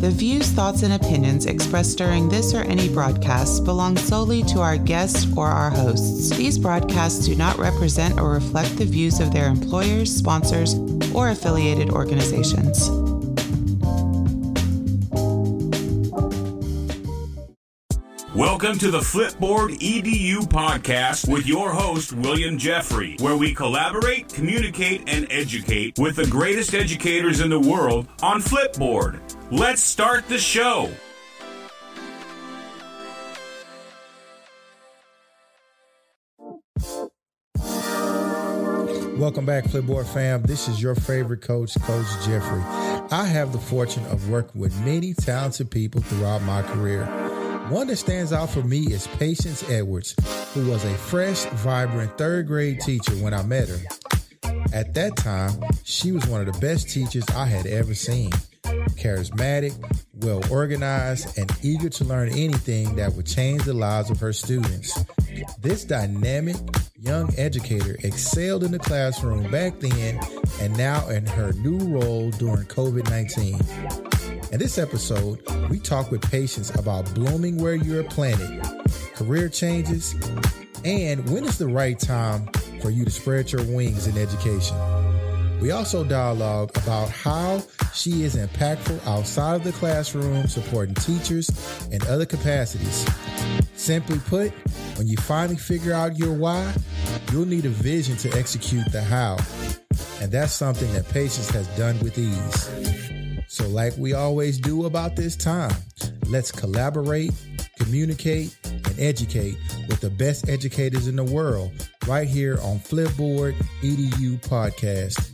The views, thoughts, and opinions expressed during this or any broadcast belong solely to our guests or our hosts. These broadcasts do not represent or reflect the views of their employers, sponsors, or affiliated organizations. Welcome to the Flipboard EDU podcast with your host, William Jeffrey, where we collaborate, communicate, and educate with the greatest educators in the world on Flipboard. Let's start the show. Welcome back, Flipboard fam. This is your favorite coach, Coach Jeffrey. I have the fortune of working with many talented people throughout my career. One that stands out for me is Patience Edwards, who was a fresh, vibrant third grade teacher when I met her. At that time, she was one of the best teachers I had ever seen. Charismatic, well organized, and eager to learn anything that would change the lives of her students. This dynamic young educator excelled in the classroom back then and now in her new role during COVID 19. In this episode, we talk with Patience about blooming where you're planted, career changes, and when is the right time for you to spread your wings in education. We also dialogue about how she is impactful outside of the classroom, supporting teachers in other capacities. Simply put, when you finally figure out your why, you'll need a vision to execute the how. And that's something that Patience has done with ease. So, like we always do about this time, let's collaborate, communicate, and educate with the best educators in the world right here on Flipboard EDU Podcast.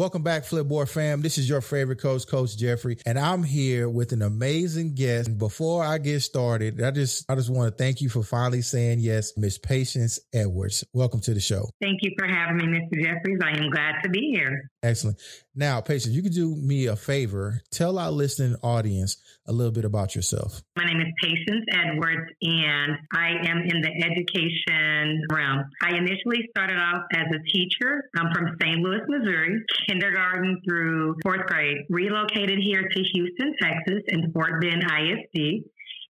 Welcome back, Flipboard fam. This is your favorite coach, Coach Jeffrey, and I'm here with an amazing guest. Before I get started, I just I just want to thank you for finally saying yes, Miss Patience Edwards. Welcome to the show. Thank you for having me, Mr. Jeffries. I am glad to be here. Excellent. Now, Patience, you could do me a favor. Tell our listening audience a little bit about yourself. My name is Patience Edwards, and I am in the education realm. I initially started off as a teacher. I'm from St. Louis, Missouri, kindergarten through fourth grade. Relocated here to Houston, Texas, in Fort Bend ISD.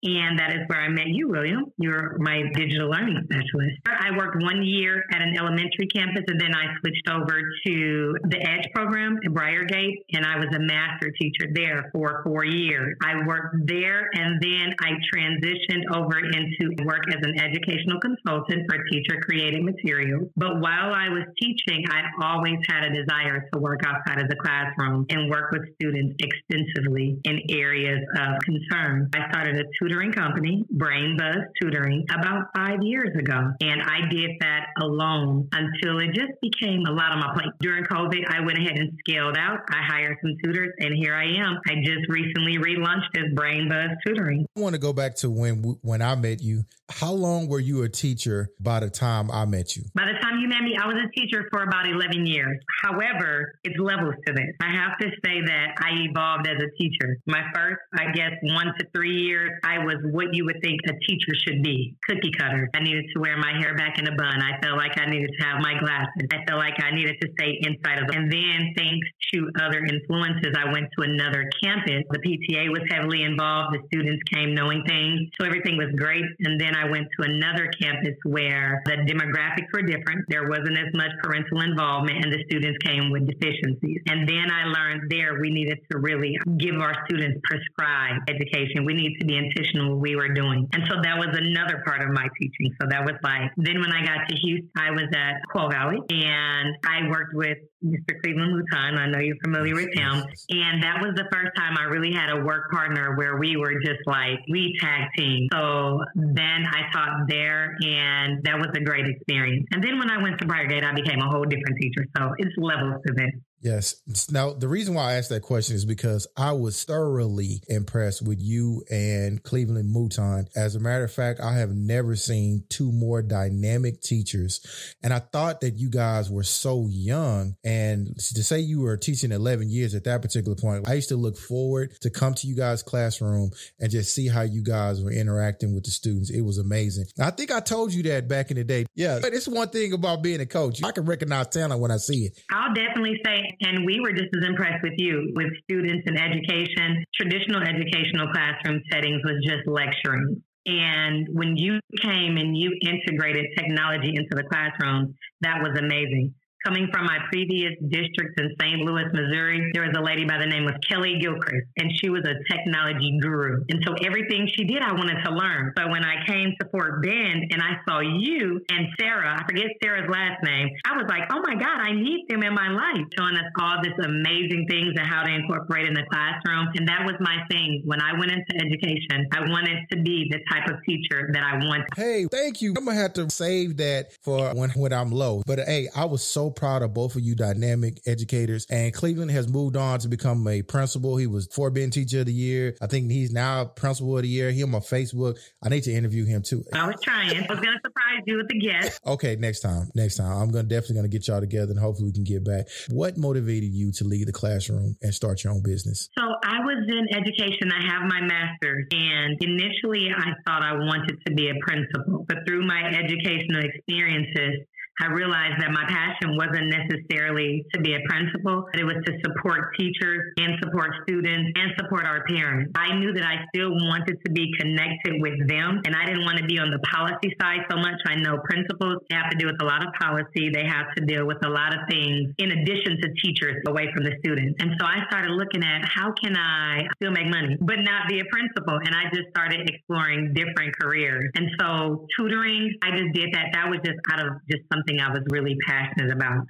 And that is where I met you, William. You're my digital learning specialist. I worked one year at an elementary campus and then I switched over to the EDGE program at Briargate and I was a master teacher there for four years. I worked there and then I transitioned over into work as an educational consultant for teacher created materials. But while I was teaching, I always had a desire to work outside of the classroom and work with students extensively in areas of concern. I started a tutor tutoring company, Brain Buzz Tutoring, about five years ago. And I did that alone until it just became a lot on my plate. During COVID, I went ahead and scaled out. I hired some tutors, and here I am. I just recently relaunched as Brain Buzz Tutoring. I want to go back to when when I met you. How long were you a teacher by the time I met you? By the time you met me, I was a teacher for about 11 years. However, it's levels to this. I have to say that I evolved as a teacher. My first, I guess, one to three years, I was what you would think a teacher should be cookie cutter. I needed to wear my hair back in a bun. I felt like I needed to have my glasses. I felt like I needed to stay inside of them. And then, thanks to other influences, I went to another campus. The PTA was heavily involved. The students came knowing things. So everything was great. And then I went to another campus where the demographics were different. There wasn't as much parental involvement, and the students came with deficiencies. And then I learned there we needed to really give our students prescribed education. We need to be intentional what we were doing. And so that was another part of my teaching. So that was like, then when I got to Houston, I was at Quail Valley and I worked with Mr. Cleveland Mouton. I know you're familiar with him. And that was the first time I really had a work partner where we were just like, we tag team. So then I taught there and that was a great experience. And then when I went to Briargate, I became a whole different teacher. So it's levels to this. Yes. Now, the reason why I asked that question is because I was thoroughly impressed with you and Cleveland Mouton. As a matter of fact, I have never seen two more dynamic teachers. And I thought that you guys were so young. And to say you were teaching 11 years at that particular point, I used to look forward to come to you guys' classroom and just see how you guys were interacting with the students. It was amazing. I think I told you that back in the day. Yeah. But it's one thing about being a coach. I can recognize talent when I see it. I'll definitely say and we were just as impressed with you with students and education. Traditional educational classroom settings was just lecturing. And when you came and you integrated technology into the classroom, that was amazing. Coming from my previous district in St. Louis, Missouri, there was a lady by the name of Kelly Gilchrist, and she was a technology guru. And so everything she did, I wanted to learn. So when I came to Fort Bend and I saw you and Sarah, I forget Sarah's last name, I was like, oh my God, I need them in my life, showing us all this amazing things and how to incorporate in the classroom. And that was my thing. When I went into education, I wanted to be the type of teacher that I want. Hey, thank you. I'm gonna have to save that for when, when I'm low. But hey, I was so proud of both of you dynamic educators. And Cleveland has moved on to become a principal. He was Bend Teacher of the Year. I think he's now Principal of the Year. He on my Facebook. I need to interview him too. I was trying. I was going to surprise you with the guest. Okay, next time. Next time. I'm gonna definitely going to get y'all together and hopefully we can get back. What motivated you to leave the classroom and start your own business? So I was in education. I have my master's. And initially, I thought I wanted to be a principal. But through my educational experiences, I realized that my passion wasn't necessarily to be a principal, but it was to support teachers and support students and support our parents. I knew that I still wanted to be connected with them, and I didn't want to be on the policy side so much. I know principals have to deal with a lot of policy, they have to deal with a lot of things in addition to teachers away from the students. And so I started looking at how can I still make money, but not be a principal. And I just started exploring different careers. And so tutoring, I just did that. That was just out of just something something I was really passionate about.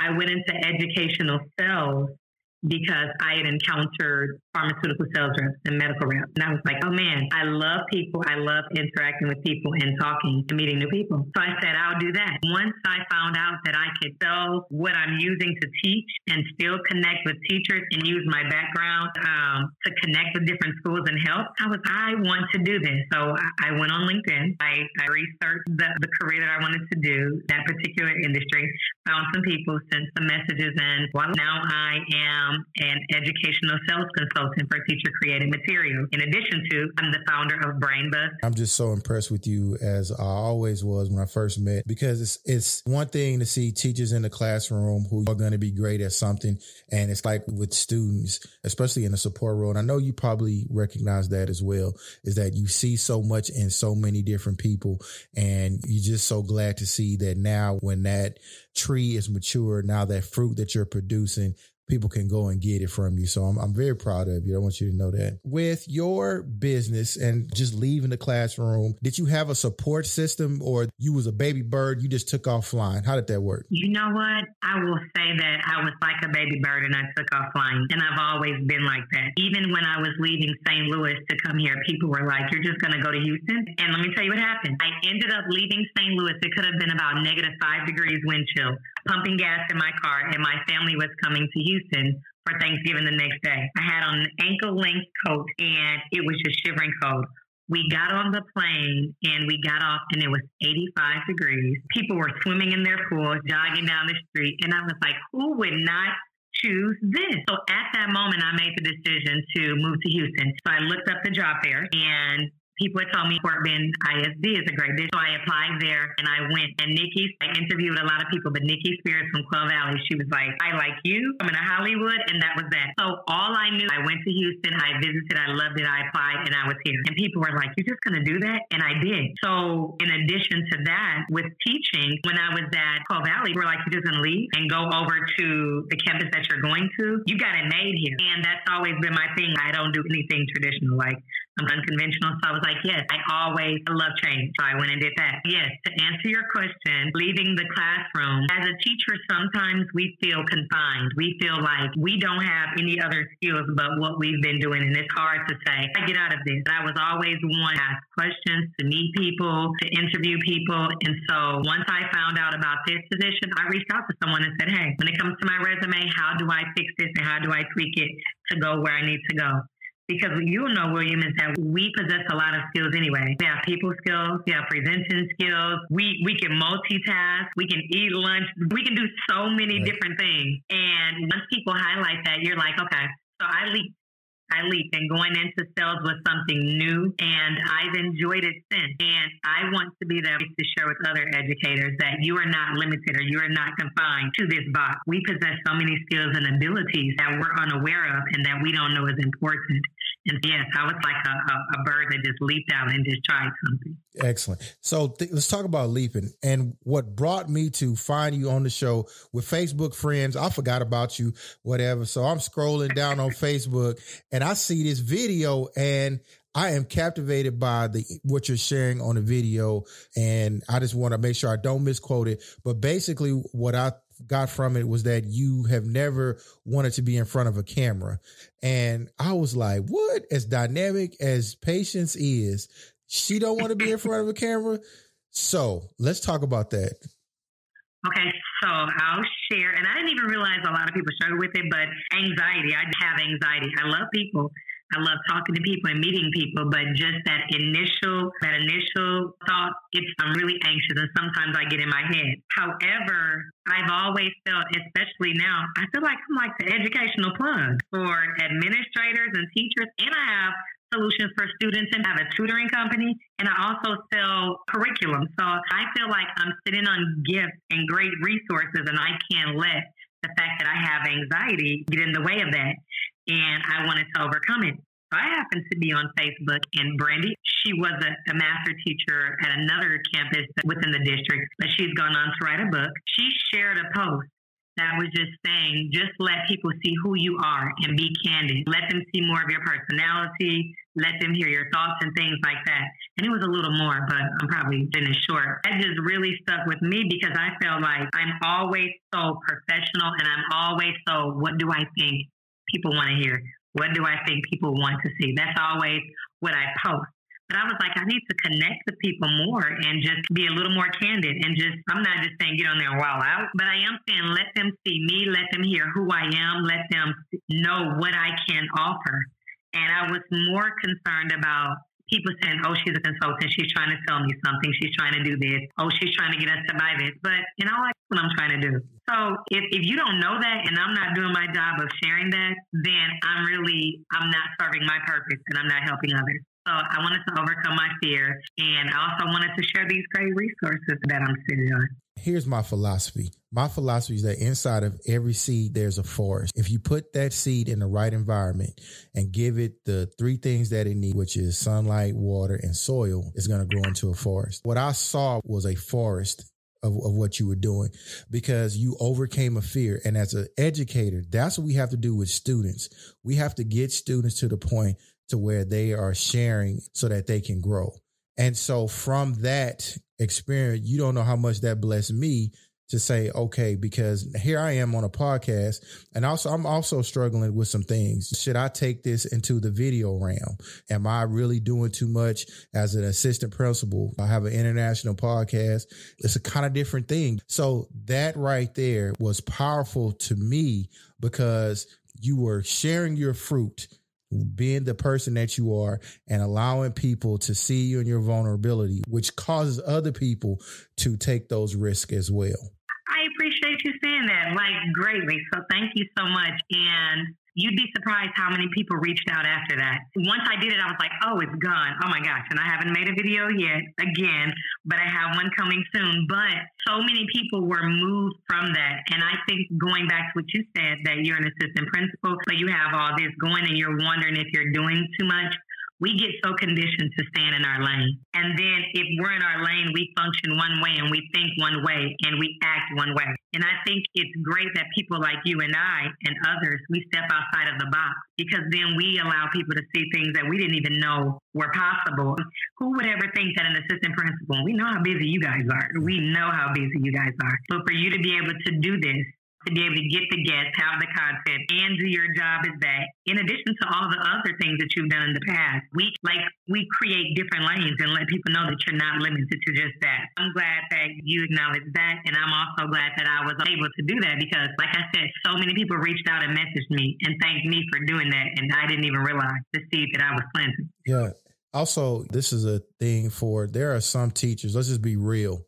I went into educational sales because I had encountered pharmaceutical sales reps and medical reps. And I was like, oh man, I love people. I love interacting with people and talking and meeting new people. So I said, I'll do that. Once I found out that I could sell what I'm using to teach and still connect with teachers and use my background um, to connect with different schools and help, I was, I want to do this. So I, I went on LinkedIn. I, I researched the, the career that I wanted to do, that particular industry, found some people, sent some messages, and well, now I am an educational sales consultant for teacher created material. In addition to, I'm the founder of Brain Buzz. I'm just so impressed with you as I always was when I first met because it's it's one thing to see teachers in the classroom who are going to be great at something, and it's like with students, especially in the support role. And I know you probably recognize that as well. Is that you see so much in so many different people, and you're just so glad to see that now when that tree is mature, now that fruit that you're producing people can go and get it from you. So I'm, I'm very proud of you. I want you to know that. With your business and just leaving the classroom, did you have a support system or you was a baby bird? You just took off flying. How did that work? You know what? I will say that I was like a baby bird and I took off flying. And I've always been like that. Even when I was leaving St. Louis to come here, people were like, you're just going to go to Houston? And let me tell you what happened. I ended up leaving St. Louis. It could have been about negative five degrees wind chill, pumping gas in my car, and my family was coming to Houston. For Thanksgiving the next day. I had on an ankle length coat and it was just shivering cold. We got on the plane and we got off and it was 85 degrees. People were swimming in their pools, jogging down the street. And I was like, who would not choose this? So at that moment, I made the decision to move to Houston. So I looked up the job fair and people had told me Fort Bend ISD is a great dish. So I applied there and I went. And Nikki, I interviewed a lot of people, but Nikki Spears from Quail Valley, she was like, I like you. I'm in Hollywood. And that was that. So all I knew, I went to Houston, I visited, I loved it, I applied, and I was here. And people were like, You're just going to do that? And I did. So in addition to that, with teaching, when I was at Quail Valley, we're like, You're just going to leave and go over to the campus that you're going to. You got it made here. And that's always been my thing. I don't do anything traditional. Like, I'm unconventional. So I was like, yes, I always love change. So I went and did that. Yes, to answer your question, leaving the classroom, as a teacher, sometimes we feel confined. We feel like we don't have any other skills but what we've been doing. And it's hard to say, I get out of this. I was always one to ask questions, to meet people, to interview people. And so once I found out about this position, I reached out to someone and said, hey, when it comes to my resume, how do I fix this and how do I tweak it to go where I need to go? Because you'll know, William, is that we possess a lot of skills anyway. We have people skills, we have presenting skills, we, we can multitask, we can eat lunch, we can do so many right. different things. And once people highlight that, you're like, okay, so I leap I leap and going into sales was something new and I've enjoyed it since. And I want to be there to share with other educators that you are not limited or you are not confined to this box. We possess so many skills and abilities that we're unaware of and that we don't know is important. Yes, I was like a, a, a bird that just leaped out and just tried something. Excellent. So th- let's talk about leaping and what brought me to find you on the show with Facebook friends. I forgot about you, whatever. So I'm scrolling down on Facebook and I see this video and I am captivated by the what you're sharing on the video, and I just want to make sure I don't misquote it. But basically, what I got from it was that you have never wanted to be in front of a camera, and I was like, "What?" As dynamic as Patience is, she don't want to be in front of a camera. So let's talk about that. Okay, so I'll share, and I didn't even realize a lot of people struggle with it, but anxiety. I have anxiety. I love people, I love talking to people and meeting people, but just that initial, that initial thought, it's, I'm really anxious and sometimes I get in my head. However, I've always felt, especially now, I feel like I'm like the educational plug for administrators and teachers. And I have solutions for students and have a tutoring company. And I also sell curriculum. So I feel like I'm sitting on gifts and great resources and I can't let the fact that I have anxiety get in the way of that and I wanted to overcome it. So I happened to be on Facebook, and Brandy, she was a, a, master teacher at another campus within the district, but she's gone on to write a book. She shared a post that was just saying, just let people see who you are and be candid. Let them see more of your personality. Let them hear your thoughts and things like that. And it was a little more, but I'm probably finished short. That just really stuck with me because I felt like I'm always so professional and I'm always so, what do I think? People want to hear? What do I think people want to see? That's always what I post. But I was like, I need to connect with people more and just be a little more candid and just, I'm not just saying get on there and wow out, but I am saying let them see me, let them hear who I am, let them know what I can offer. And I was more concerned about people saying, oh, she's a consultant. She's trying to sell me something. She's trying to do this. Oh, she's trying to get us to buy this. But, you know, that's what I'm trying to do. So if, if you don't know that and I'm not doing my job of sharing that, then I'm really, I'm not serving my purpose and I'm not helping others. So I wanted to overcome my fear and I also wanted to share these great resources that I'm sitting on. Here's my philosophy. My philosophy is that inside of every seed, there's a forest. If you put that seed in the right environment and give it the three things that it needs, which is sunlight, water, and soil, it's going to grow into a forest. What I saw was a forest of, of what you were doing because you overcame a fear. And as an educator, that's what we have to do with students. We have to get students to the point to where they are sharing so that they can grow. And so from that experience, you don't know how much that blessed me to say, okay, because here I am on a podcast and also I'm also struggling with some things. Should I take this into the video realm? Am I really doing too much as an assistant principal? I have an international podcast. It's a kind of different thing. So that right there was powerful to me because you were sharing your fruit being the person that you are and allowing people to see you and your vulnerability, which causes other people to take those risks as well. Appreciate you saying that, like greatly. So thank you so much. And you'd be surprised how many people reached out after that. Once I did it, I was like, oh, it's gone. Oh my gosh. And I haven't made a video yet again, but I have one coming soon. But so many people were moved from that. And I think going back to what you said, that you're an assistant principal, but you have all this going and you're wondering if you're doing too much we get so conditioned to stand in our lane. And then if we're in our lane, we function one way and we think one way and we act one way. And I think it's great that people like you and I and others, we step outside of the box because then we allow people to see things that we didn't even know were possible. Who would ever think that an assistant principal, we know how busy you guys are. We know how busy you guys are. But for you to be able to do this to be able to get the guests, have the content, and do your job as that. In addition to all the other things that you've done in the past, we like we create different lanes and let people know that you're not limited to just that. I'm glad that you acknowledge that, and I'm also glad that I was able to do that because, like I said, so many people reached out and messaged me and thanked me for doing that, and I didn't even realize the seed that I was planting. Yeah. Also, this is a thing for there are some teachers. Let's just be real.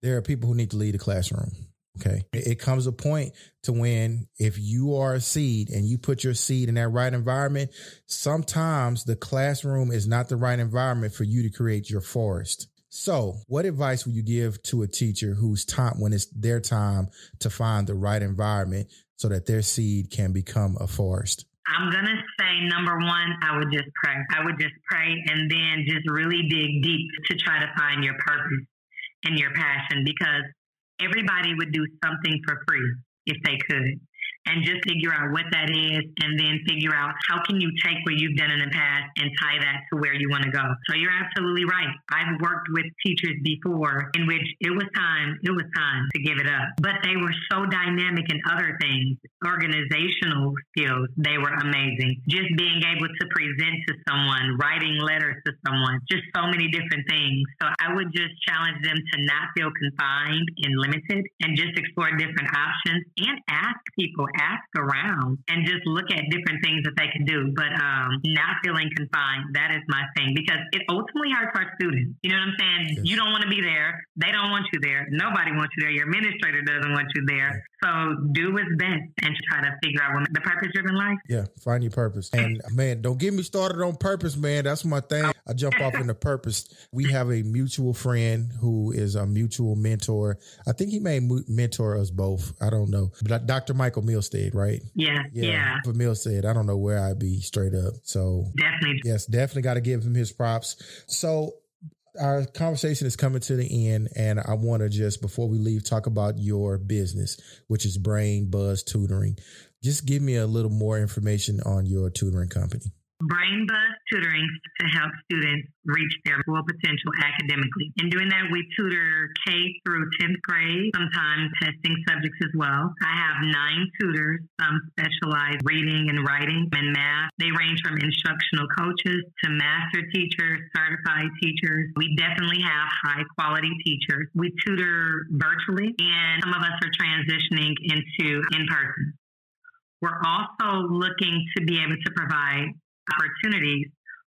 There are people who need to leave the classroom Okay. It comes a point to when if you are a seed and you put your seed in that right environment, sometimes the classroom is not the right environment for you to create your forest. So, what advice would you give to a teacher who's time when it's their time to find the right environment so that their seed can become a forest? I'm to say number one, I would just pray. I would just pray and then just really dig deep to try to find your purpose and your passion because everybody would do something for free if they could and just figure out what that is and then figure out how can you take what you've done in the past and tie that to where you want to go. So you're absolutely right. I've worked with teachers before in which it was time, it was time to give it up. But they were so dynamic in other things, organizational skills, they were amazing. Just being able to present to someone, writing letters to someone, just so many different things. So I would just challenge them to not feel confined and limited and just explore different options and ask people ask around and just look at different things that they can do, but um, not feeling confined. That is my thing because it ultimately hurts our students. You know what I'm saying? Yes. You don't want to be there. They don't want you there. Nobody wants you there. Your administrator doesn't want you there. So do what's best and try to figure out what the purpose driven life. Yeah, find your purpose. And man, don't get me started on purpose, man. That's my thing. I jump off into purpose. We have a mutual friend who is a mutual mentor. I think he may mentor us both. I don't know. But Dr. Michael Milstead, right? Yeah. Yeah. yeah. For Milstead, I don't know where I'd be straight up. So definitely. Yes, definitely got to give him his props. So our conversation is coming to the end, and I want to just before we leave talk about your business, which is Brain Buzz Tutoring. Just give me a little more information on your tutoring company. Brain Buzz Tutoring to help students reach their full potential academically. In doing that, we tutor K through 10th grade, sometimes testing subjects as well. I have nine tutors. Some specialize reading and writing and math. They range from instructional coaches to master teachers, certified teachers. We definitely have high quality teachers. We tutor virtually, and some of us are transitioning into in person. We're also looking to be able to provide opportunities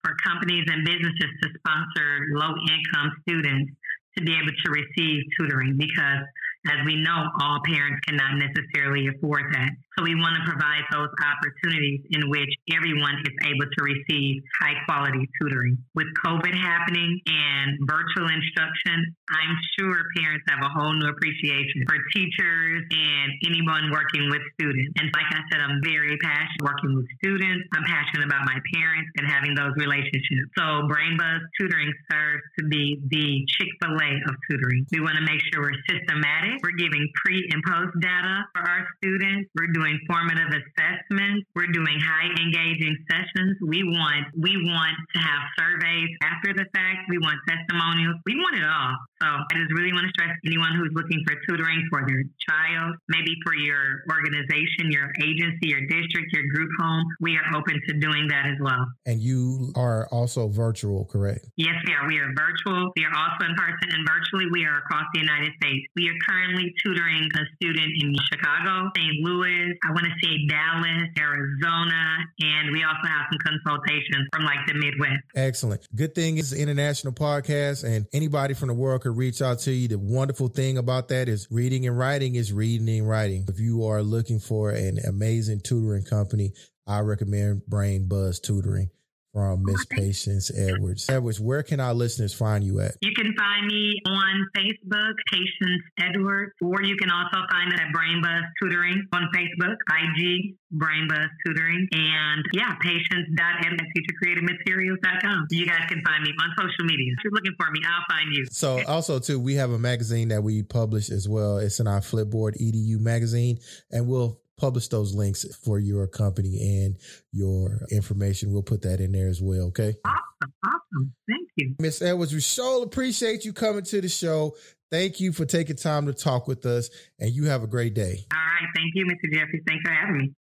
for companies and businesses to sponsor low income students to be able to receive tutoring because as we know, all parents cannot necessarily afford that. So we want to provide those opportunities in which everyone is able to receive high quality tutoring. With COVID happening and virtual instruction, I'm sure parents have a whole new appreciation for teachers and anyone working with students. And like I said, I'm very passionate working with students. I'm passionate about my parents and having those relationships. So Brain Buzz Tutoring serves to be the Chick-fil-A of tutoring. We want to make sure we're systematic. We're giving pre and post data for our students. We're doing doing formative assessments. We're doing high engaging sessions. We want we want to have surveys after the fact. We want testimonials. We want it all. So I just really want to stress anyone who's looking for tutoring for their child, maybe for your organization, your agency, your district, your group home. We are open to doing that as well. And you are also virtual, correct? Yes, we are. We are virtual. We are also in person and virtually we are across the United States. We are currently tutoring a student in Chicago, St. Louis, I want to say Dallas, Arizona, and we also have some consultations from like the Midwest. Excellent. Good thing is international podcast, and anybody from the world could reach out to you. The wonderful thing about that is reading and writing is reading and writing. If you are looking for an amazing tutoring company, I recommend Brain Buzz Tutoring from oh, Miss Patience Edwards. Edwards, where can our listeners find you at? You can find me on Facebook, Patience Edwards, or you can also find it at Brain Buzz Tutoring on Facebook, IG, Brain Buzz Tutoring, and yeah, patience.ed at teachercreativematerials.com. You guys can find me on social media. If you're looking for me, I'll find you. So also too, we have a magazine that we publish as well. It's in our Flipboard EDU magazine, and we'll publish those links for your company and your information. We'll put that in there as well. Okay. Awesome. Awesome. Thank you. Miss Edwards, we so appreciate you coming to the show. Thank you for taking time to talk with us and you have a great day. All right. Thank you, Mr. Jeffries. Thanks for having me.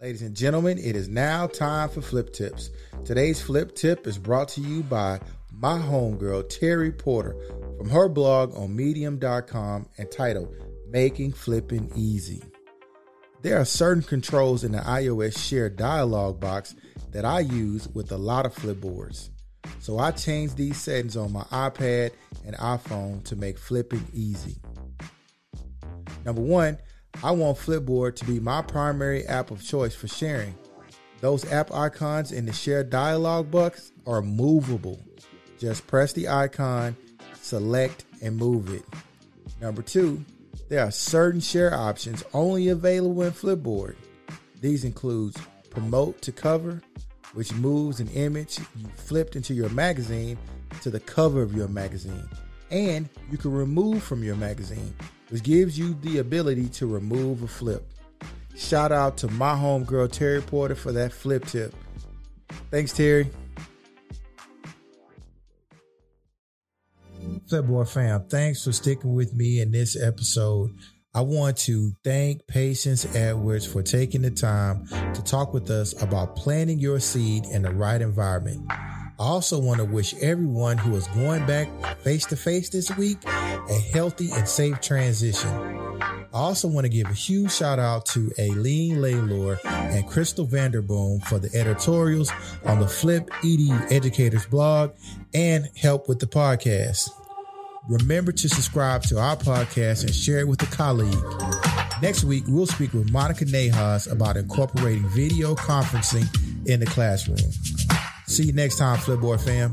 Ladies and gentlemen, it is now time for Flip Tips. Today's Flip Tip is brought to you by my homegirl, Terry Porter, from her blog on medium.com entitled Making Flipping Easy. There are certain controls in the iOS Share dialog box that I use with a lot of flipboards. So I changed these settings on my iPad and iPhone to make flipping easy. Number one, I want Flipboard to be my primary app of choice for sharing. Those app icons in the share dialog box are movable. Just press the icon, select, and move it. Number two, there are certain share options only available in Flipboard. These include promote to cover, which moves an image you flipped into your magazine to the cover of your magazine. And you can remove from your magazine, which gives you the ability to remove a flip. Shout out to my homegirl Terry Porter for that flip tip. Thanks, Terry. Flipboard fam, thanks for sticking with me in this episode. I want to thank Patience Edwards for taking the time to talk with us about planting your seed in the right environment. I also want to wish everyone who is going back face to face this week a healthy and safe transition. I also want to give a huge shout out to Aileen Laylor and Crystal Vanderboom for the editorials on the Flip EDU Educators blog and help with the podcast. Remember to subscribe to our podcast and share it with a colleague. Next week, we'll speak with Monica Nahas about incorporating video conferencing in the classroom. See you next time, Flipboard fam.